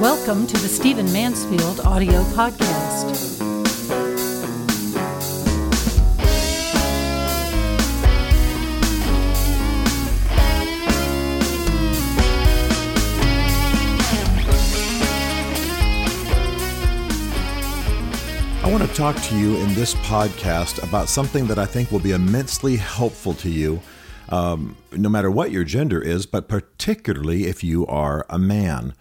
Welcome to the Stephen Mansfield audio podcast. I want to talk to you in this podcast about something that I think will be immensely helpful to you, um, no matter what your gender is, but particularly if you are a man.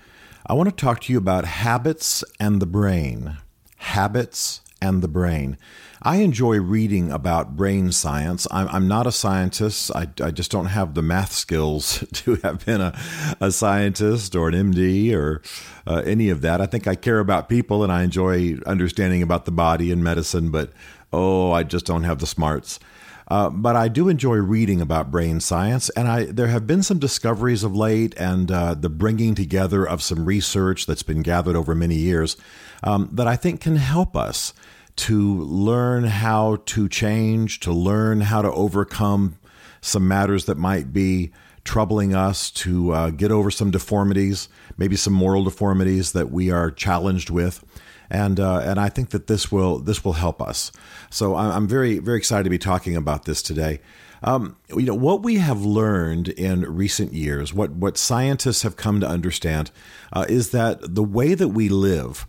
I want to talk to you about habits and the brain. Habits and the brain. I enjoy reading about brain science. I'm, I'm not a scientist. I, I, just don't have the math skills to have been a, a scientist or an MD or uh, any of that. I think I care about people and I enjoy understanding about the body and medicine, but oh, I just don't have the smarts. Uh, but I do enjoy reading about brain science, and I there have been some discoveries of late, and uh, the bringing together of some research that's been gathered over many years um, that I think can help us to learn how to change, to learn how to overcome some matters that might be troubling us, to uh, get over some deformities, maybe some moral deformities that we are challenged with. And, uh, and I think that this will this will help us. So I'm very very excited to be talking about this today. Um, you know what we have learned in recent years, what what scientists have come to understand, uh, is that the way that we live,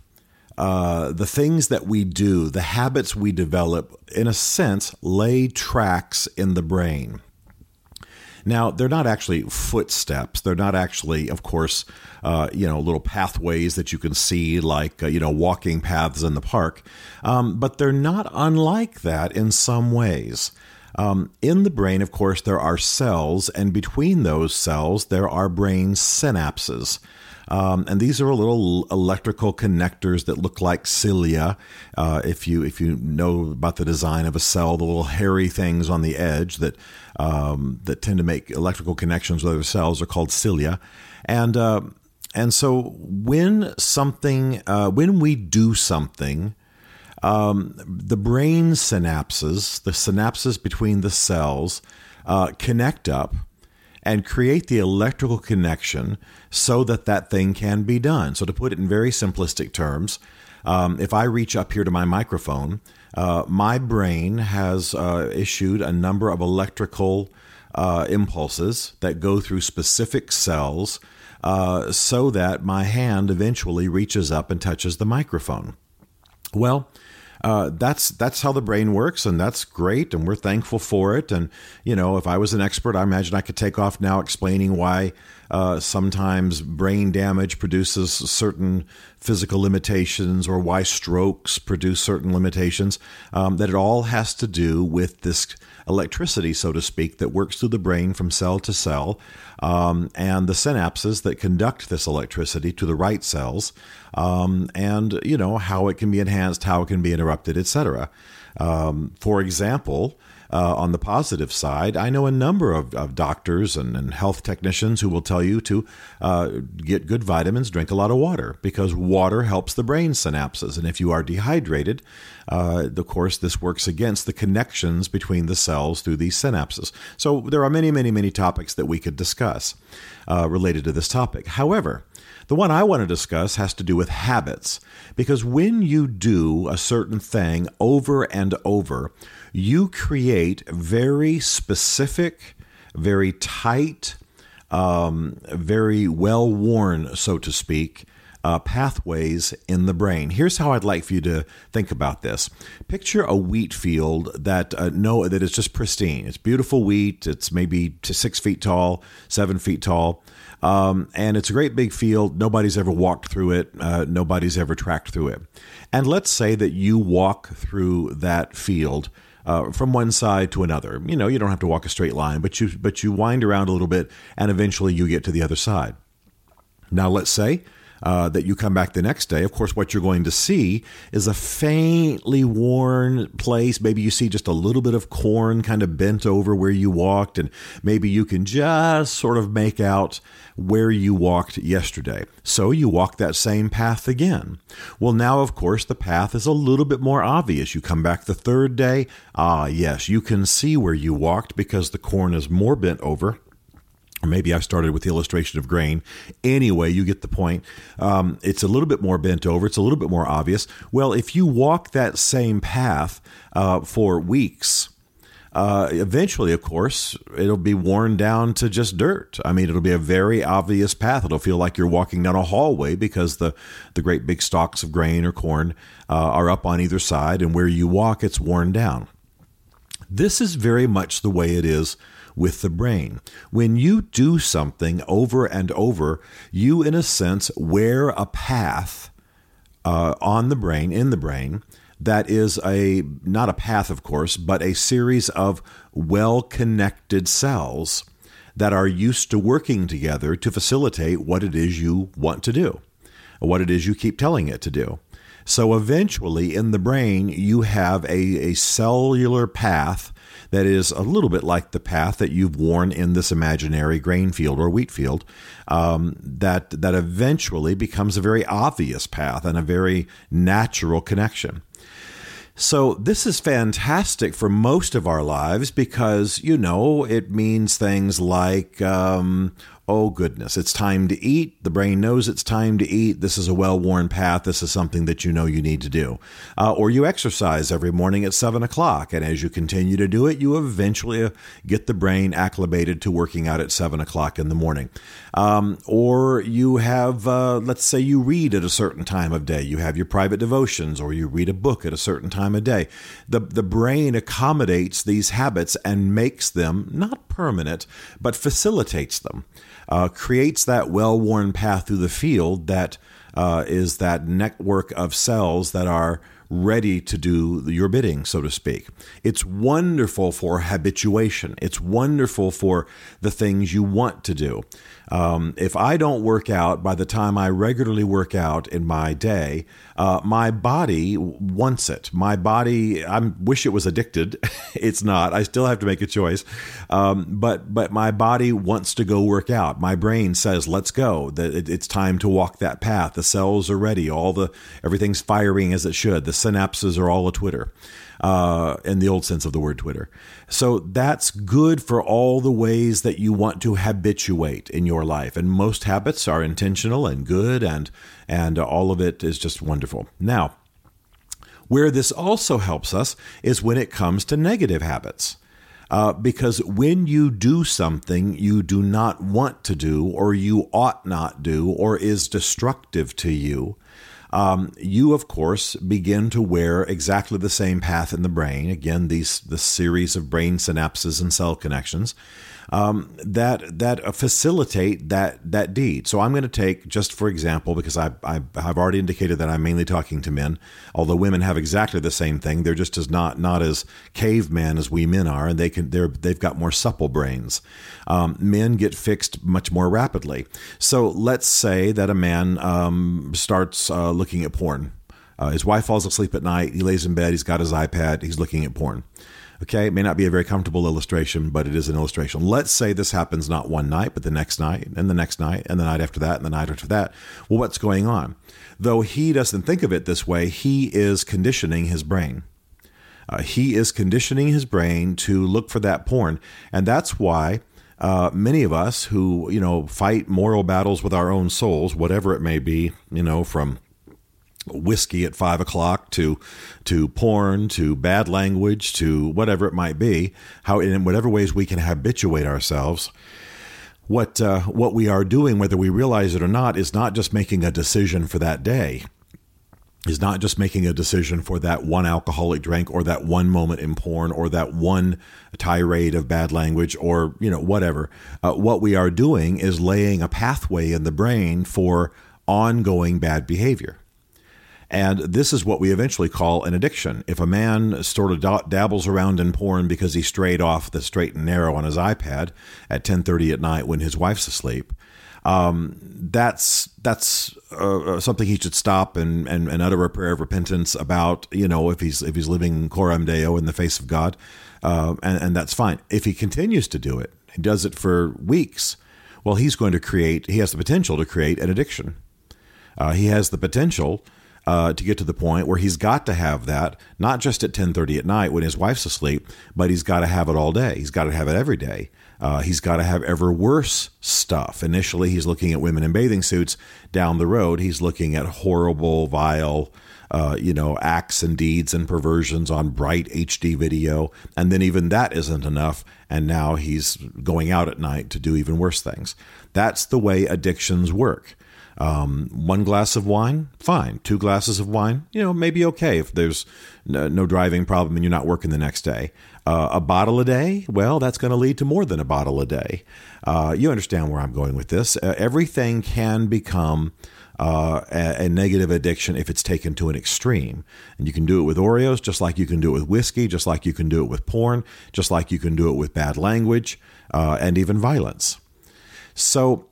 uh, the things that we do, the habits we develop, in a sense, lay tracks in the brain. Now, they're not actually footsteps. They're not actually, of course, uh, you know, little pathways that you can see, like, uh, you know, walking paths in the park. Um, but they're not unlike that in some ways. Um, in the brain, of course, there are cells, and between those cells, there are brain synapses. Um, and these are little electrical connectors that look like cilia. Uh, if you if you know about the design of a cell, the little hairy things on the edge that um, that tend to make electrical connections with other cells are called cilia. And uh, and so when something uh, when we do something. Um, the brain synapses, the synapses between the cells, uh, connect up and create the electrical connection so that that thing can be done. So, to put it in very simplistic terms, um, if I reach up here to my microphone, uh, my brain has uh, issued a number of electrical uh, impulses that go through specific cells uh, so that my hand eventually reaches up and touches the microphone. Well, uh, that's that's how the brain works, and that's great, and we're thankful for it. And you know, if I was an expert, I imagine I could take off now explaining why uh, sometimes brain damage produces certain physical limitations, or why strokes produce certain limitations. Um, that it all has to do with this electricity, so to speak, that works through the brain from cell to cell, um, and the synapses that conduct this electricity to the right cells, um, and you know how it can be enhanced, how it can be interrupted, etc. Um, for example, uh, on the positive side, I know a number of, of doctors and, and, health technicians who will tell you to uh, get good vitamins, drink a lot of water, because water helps the brain synapses. And if you are dehydrated, uh, of course, this works against the connections between the cells through these synapses. So there are many, many, many topics that we could discuss uh, related to this topic. However, the one I want to discuss has to do with habits, because when you do a certain thing over and over, you create very specific, very tight, um, very well worn, so to speak, uh, pathways in the brain. Here's how I'd like for you to think about this. Picture a wheat field that uh, no that is just pristine. It's beautiful wheat. It's maybe six feet tall, seven feet tall. Um, and it's a great big field. Nobody's ever walked through it. Uh, nobody's ever tracked through it. And let's say that you walk through that field uh, from one side to another. You know, you don't have to walk a straight line, but you but you wind around a little bit, and eventually you get to the other side. Now, let's say uh, that you come back the next day, of course, what you're going to see is a faintly worn place. Maybe you see just a little bit of corn kind of bent over where you walked, and maybe you can just sort of make out where you walked yesterday. So you walk that same path again. Well, now, of course, the path is a little bit more obvious. You come back the third day. Ah, yes, you can see where you walked because the corn is more bent over or maybe I started with the illustration of grain. Anyway, you get the point. Um, it's a little bit more bent over. It's a little bit more obvious. Well, if you walk that same path uh, for weeks, uh, eventually, of course, it'll be worn down to just dirt. I mean, it'll be a very obvious path. It'll feel like you're walking down a hallway because the, the great big stalks of grain or corn uh, are up on either side, and where you walk, it's worn down. This is very much the way it is with the brain. When you do something over and over, you, in a sense, wear a path uh, on the brain, in the brain, that is a not a path, of course, but a series of well connected cells that are used to working together to facilitate what it is you want to do, what it is you keep telling it to do. So eventually, in the brain, you have a, a cellular path that is a little bit like the path that you've worn in this imaginary grain field or wheat field, um, that that eventually becomes a very obvious path and a very natural connection. So, this is fantastic for most of our lives because, you know, it means things like, um, oh goodness, it's time to eat. The brain knows it's time to eat. This is a well worn path. This is something that you know you need to do. Uh, or you exercise every morning at seven o'clock. And as you continue to do it, you eventually uh, get the brain acclimated to working out at seven o'clock in the morning. Um, or you have, uh, let's say you read at a certain time of day. You have your private devotions or you read a book at a certain time of day. The, the brain accommodates these habits and makes them not permanent, but facilitates them uh, creates that well worn path through the field that uh, is that network of cells that are ready to do your bidding, so to speak. It's wonderful for habituation. It's wonderful for the things you want to do. Um, if I don't work out by the time I regularly work out in my day, uh, my body wants it. My body, I wish it was addicted. it's not. I still have to make a choice. Um, but but my body wants to go work out. My brain says, "Let's go." That it, it's time to walk that path. The cells are ready. All the everything's firing as it should. The synapses are all a Twitter uh, in the old sense of the word Twitter. So that's good for all the ways that you want to habituate in your life. And most habits are intentional and good, and and all of it is just wonderful. Now, where this also helps us is when it comes to negative habits. Uh, because when you do something you do not want to do, or you ought not do, or is destructive to you, um, you of course begin to wear exactly the same path in the brain. Again, these the series of brain synapses and cell connections um, that that facilitate that that deed. So I'm going to take just for example, because I, I have already indicated that I'm mainly talking to men, although women have exactly the same thing. They're just as not not as caveman as we men are, and they can they're they've got more supple brains. Um, men get fixed much more rapidly. So let's say that a man um, starts uh, looking at porn. Uh, his wife falls asleep at night. He lays in bed. He's got his iPad. He's looking at porn. Okay, it may not be a very comfortable illustration, but it is an illustration. Let's say this happens not one night, but the next night, and the next night, and the night after that, and the night after that. Well, what's going on? Though he doesn't think of it this way, he is conditioning his brain. Uh, he is conditioning his brain to look for that porn, and that's why uh, many of us who you know fight moral battles with our own souls, whatever it may be, you know, from whiskey at five o'clock to to porn to bad language to whatever it might be how in whatever ways we can habituate ourselves what uh, what we are doing whether we realize it or not is not just making a decision for that day. Is not just making a decision for that one alcoholic drink or that one moment in porn or that one tirade of bad language or you know whatever. Uh, what we are doing is laying a pathway in the brain for ongoing bad behavior and this is what we eventually call an addiction. If a man sort of dabbles around in porn because he strayed off the straight and narrow on his iPad at 10:30 at night when his wife's asleep, um, that's that's uh, uh, something he should stop and, and, and utter a prayer of repentance about. You know, if he's if he's living coram deo in the face of God, uh, and, and that's fine. If he continues to do it, he does it for weeks. Well, he's going to create. He has the potential to create an addiction. Uh, he has the potential uh, to get to the point where he's got to have that, not just at 10:30 at night when his wife's asleep, but he's got to have it all day. He's got to have it every day. Uh, he's got to have ever worse stuff. Initially, he's looking at women in bathing suits. Down the road, he's looking at horrible, vile, uh, you know, acts and deeds and perversions on bright HD video. And then even that isn't enough. And now he's going out at night to do even worse things. That's the way addictions work. Um, one glass of wine, fine. Two glasses of wine, you know, maybe okay if there's no, no driving problem and you're not working the next day. Uh, a bottle a day, well, that's going to lead to more than a bottle a day. Uh, you understand where I'm going with this. Uh, everything can become uh, a, a, negative addiction if it's taken to an extreme. And you can do it with Oreos, just like you can do it with whiskey, just like you can do it with porn, just like you can do it with bad language uh, and even violence. So,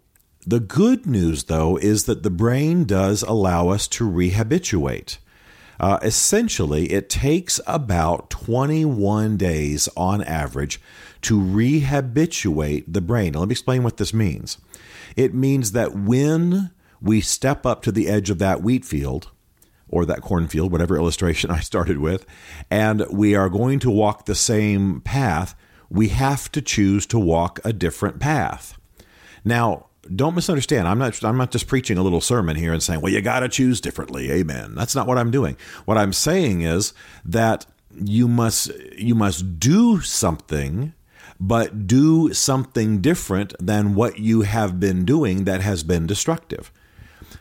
the good news, though, is that the brain does allow us to rehabituate. Uh, essentially, it takes about 21 days on average to rehabituate the brain. Now, let me explain what this means. It means that when we step up to the edge of that wheat field or that cornfield, whatever illustration I started with, and we are going to walk the same path, we have to choose to walk a different path. Now, don't misunderstand. I'm not I'm not just preaching a little sermon here and saying, "Well, you got to choose differently." Amen. That's not what I'm doing. What I'm saying is that you must you must do something but do something different than what you have been doing that has been destructive.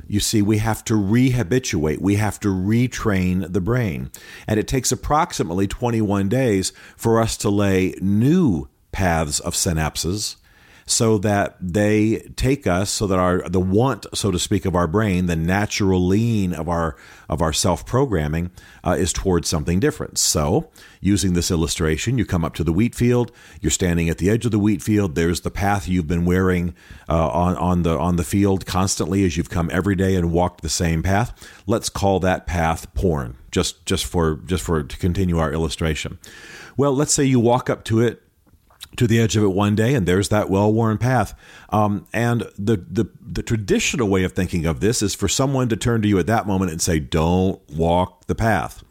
You see, we have to rehabituate, we have to retrain the brain. And it takes approximately 21 days for us to lay new paths of synapses so that they take us so that our the want so to speak of our brain the natural lean of our of our self-programming uh, is towards something different. So using this illustration you come up to the wheat field you're standing at the edge of the wheat field there's the path you've been wearing uh, on on the on the field constantly as you've come every day and walked the same path. Let's call that path porn just just for just for to continue our illustration. Well let's say you walk up to it to the edge of it one day, and there's that well-worn path. Um, and the, the the traditional way of thinking of this is for someone to turn to you at that moment and say, "Don't walk the path."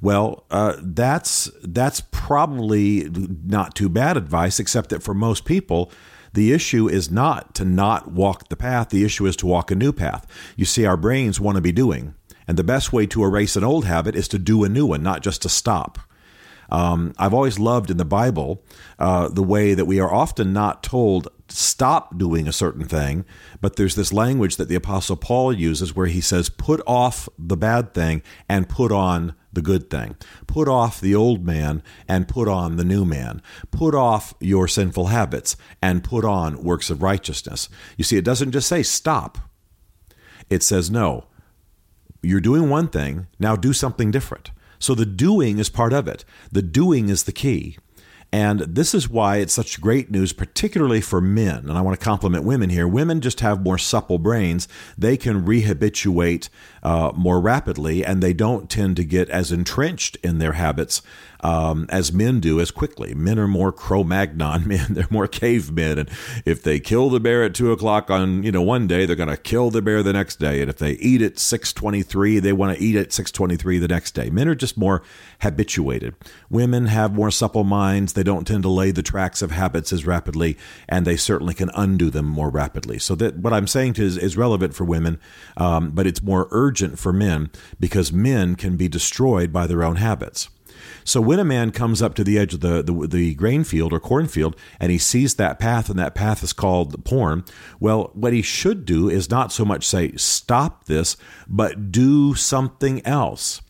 Well, uh, that's that's probably not too bad advice, except that for most people, the issue is not to not walk the path. The issue is to walk a new path. You see, our brains want to be doing, and the best way to erase an old habit is to do a new one, not just to stop. Um, I've always loved in the Bible uh, the way that we are often not told stop doing a certain thing, but there's this language that the Apostle Paul uses where he says, put off the bad thing and put on the good thing. Put off the old man and put on the new man. Put off your sinful habits and put on works of righteousness. You see, it doesn't just say stop, it says, no, you're doing one thing, now do something different. So the doing is part of it. The doing is the key. And this is why it's such great news, particularly for men. And I want to compliment women here. Women just have more supple brains. They can rehabituate uh, more rapidly, and they don't tend to get as entrenched in their habits um, as men do as quickly. Men are more Cro-Magnon men; they're more cavemen, and if they kill the bear at two o'clock on you know one day, they're going to kill the bear the next day, and if they eat at six twenty-three, they want to eat at six twenty-three the next day. Men are just more habituated. Women have more supple minds; they don't tend to lay the tracks of habits as rapidly, and they certainly can undo them more rapidly. So that what I'm saying is, is relevant for women, um, but it's more urgent for men because men can be destroyed by their own habits. So when a man comes up to the edge of the, the, the grain field or cornfield and he sees that path and that path is called porn, well, what he should do is not so much say, stop this, but do something else.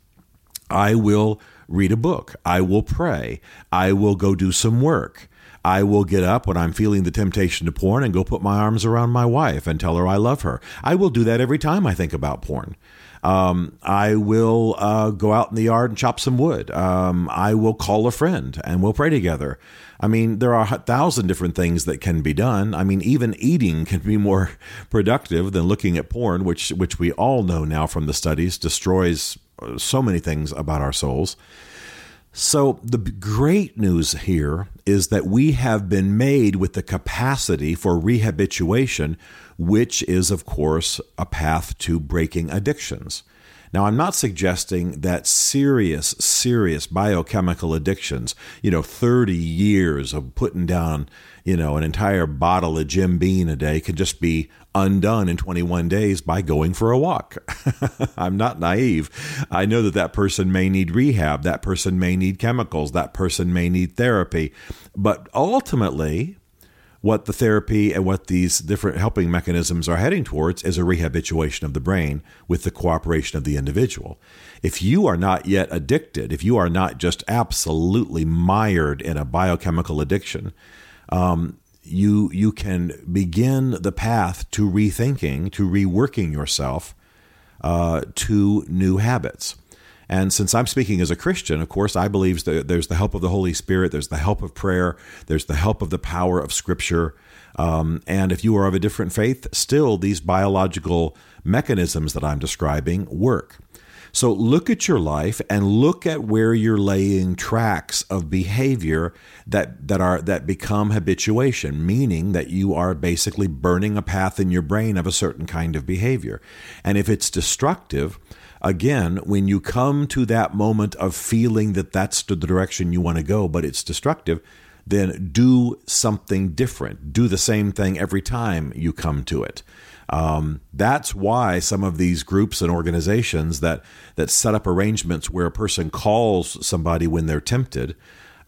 I will read a book. I will pray. I will go do some work. I will get up when I'm feeling the temptation to porn and go put my arms around my wife and tell her I love her. I will do that every time I think about porn. Um, I will uh, go out in the yard and chop some wood. Um, I will call a friend and we'll pray together. I mean, there are a thousand different things that can be done. I mean, even eating can be more productive than looking at porn, which which we all know now from the studies destroys uh, so many things about our souls. So, the great news here is that we have been made with the capacity for rehabituation, which is, of course, a path to breaking addictions. Now, I'm not suggesting that serious, serious biochemical addictions, you know, 30 years of putting down, you know, an entire bottle of Jim Beam a day could just be undone in 21 days by going for a walk. I'm not naive. I know that that person may need rehab, that person may need chemicals, that person may need therapy. But ultimately, what the therapy and what these different helping mechanisms are heading towards is a rehabilitation of the brain with the cooperation of the individual. If you are not yet addicted, if you are not just absolutely mired in a biochemical addiction, um, you you can begin the path to rethinking, to reworking yourself uh, to new habits. And since I'm speaking as a Christian, of course, I believe that there's the help of the Holy Spirit, there's the help of prayer, there's the help of the power of Scripture. Um, and if you are of a different faith, still these biological mechanisms that I'm describing work. So look at your life and look at where you're laying tracks of behavior that that are that become habituation, meaning that you are basically burning a path in your brain of a certain kind of behavior. And if it's destructive, again, when you come to that moment of feeling that that's the direction you want to go, but it's destructive, then do something different. Do the same thing every time you come to it. Um, that's why some of these groups and organizations that that set up arrangements where a person calls somebody when they're tempted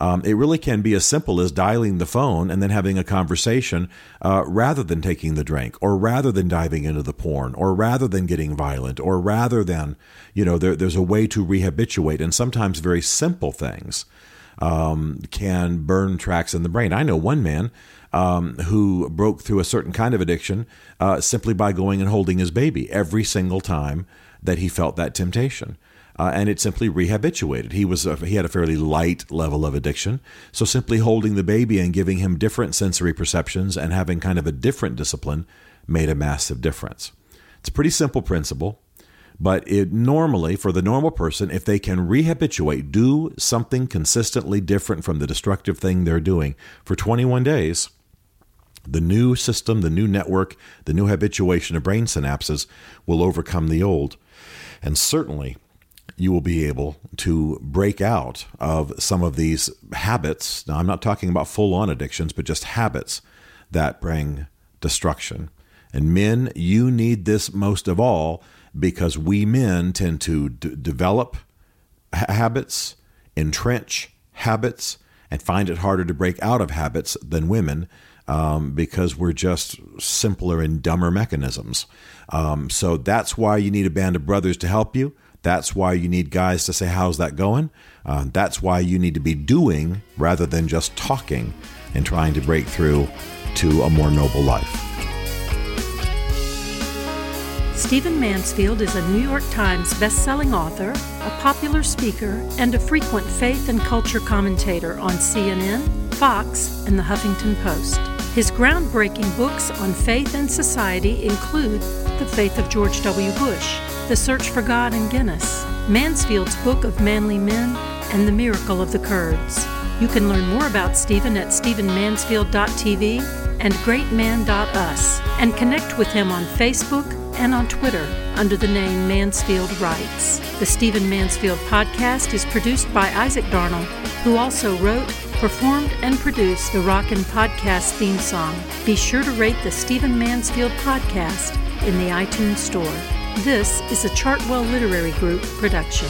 um, it really can be as simple as dialing the phone and then having a conversation uh, rather than taking the drink or rather than diving into the porn or rather than getting violent or rather than, you know, there, there's a way to rehabituate. And sometimes very simple things um, can burn tracks in the brain. I know one man. Um, who broke through a certain kind of addiction uh, simply by going and holding his baby every single time that he felt that temptation uh, and it simply rehabituated. He was a, he had a fairly light level of addiction, so simply holding the baby and giving him different sensory perceptions and having kind of a different discipline made a massive difference. It's a pretty simple principle, but it normally for the normal person, if they can rehabituate, do something consistently different from the destructive thing they're doing for 21 days the new system, the new network, the new habituation of brain synapses will overcome the old. And certainly, you will be able to break out of some of these habits. Now, I'm not talking about full on addictions, but just habits that bring destruction. And men, you need this most of all because we men tend to d- develop ha- habits, entrench habits, and find it harder to break out of habits than women um, because we're just simpler and dumber mechanisms. Um, so that's why you need a band of brothers to help you. That's why you need guys to say, How's that going? Uh, that's why you need to be doing rather than just talking and trying to break through to a more noble life. Stephen Mansfield is a New York Times best-selling author, a popular speaker, and a frequent faith and culture commentator on CNN, Fox, and the Huffington Post. His groundbreaking books on faith and society include The Faith of George W. Bush, the Search for God and Guinness, Mansfield's Book of Manly Men, and The Miracle of the Kurds. You can learn more about Stephen at StephenMansfield.tv and GreatMan.us and connect with him on Facebook and on Twitter under the name Mansfield Writes. The Stephen Mansfield podcast is produced by Isaac Darnell, who also wrote, performed, and produced the Rockin' Podcast theme song. Be sure to rate the Stephen Mansfield podcast in the iTunes Store. This is a Chartwell Literary Group production.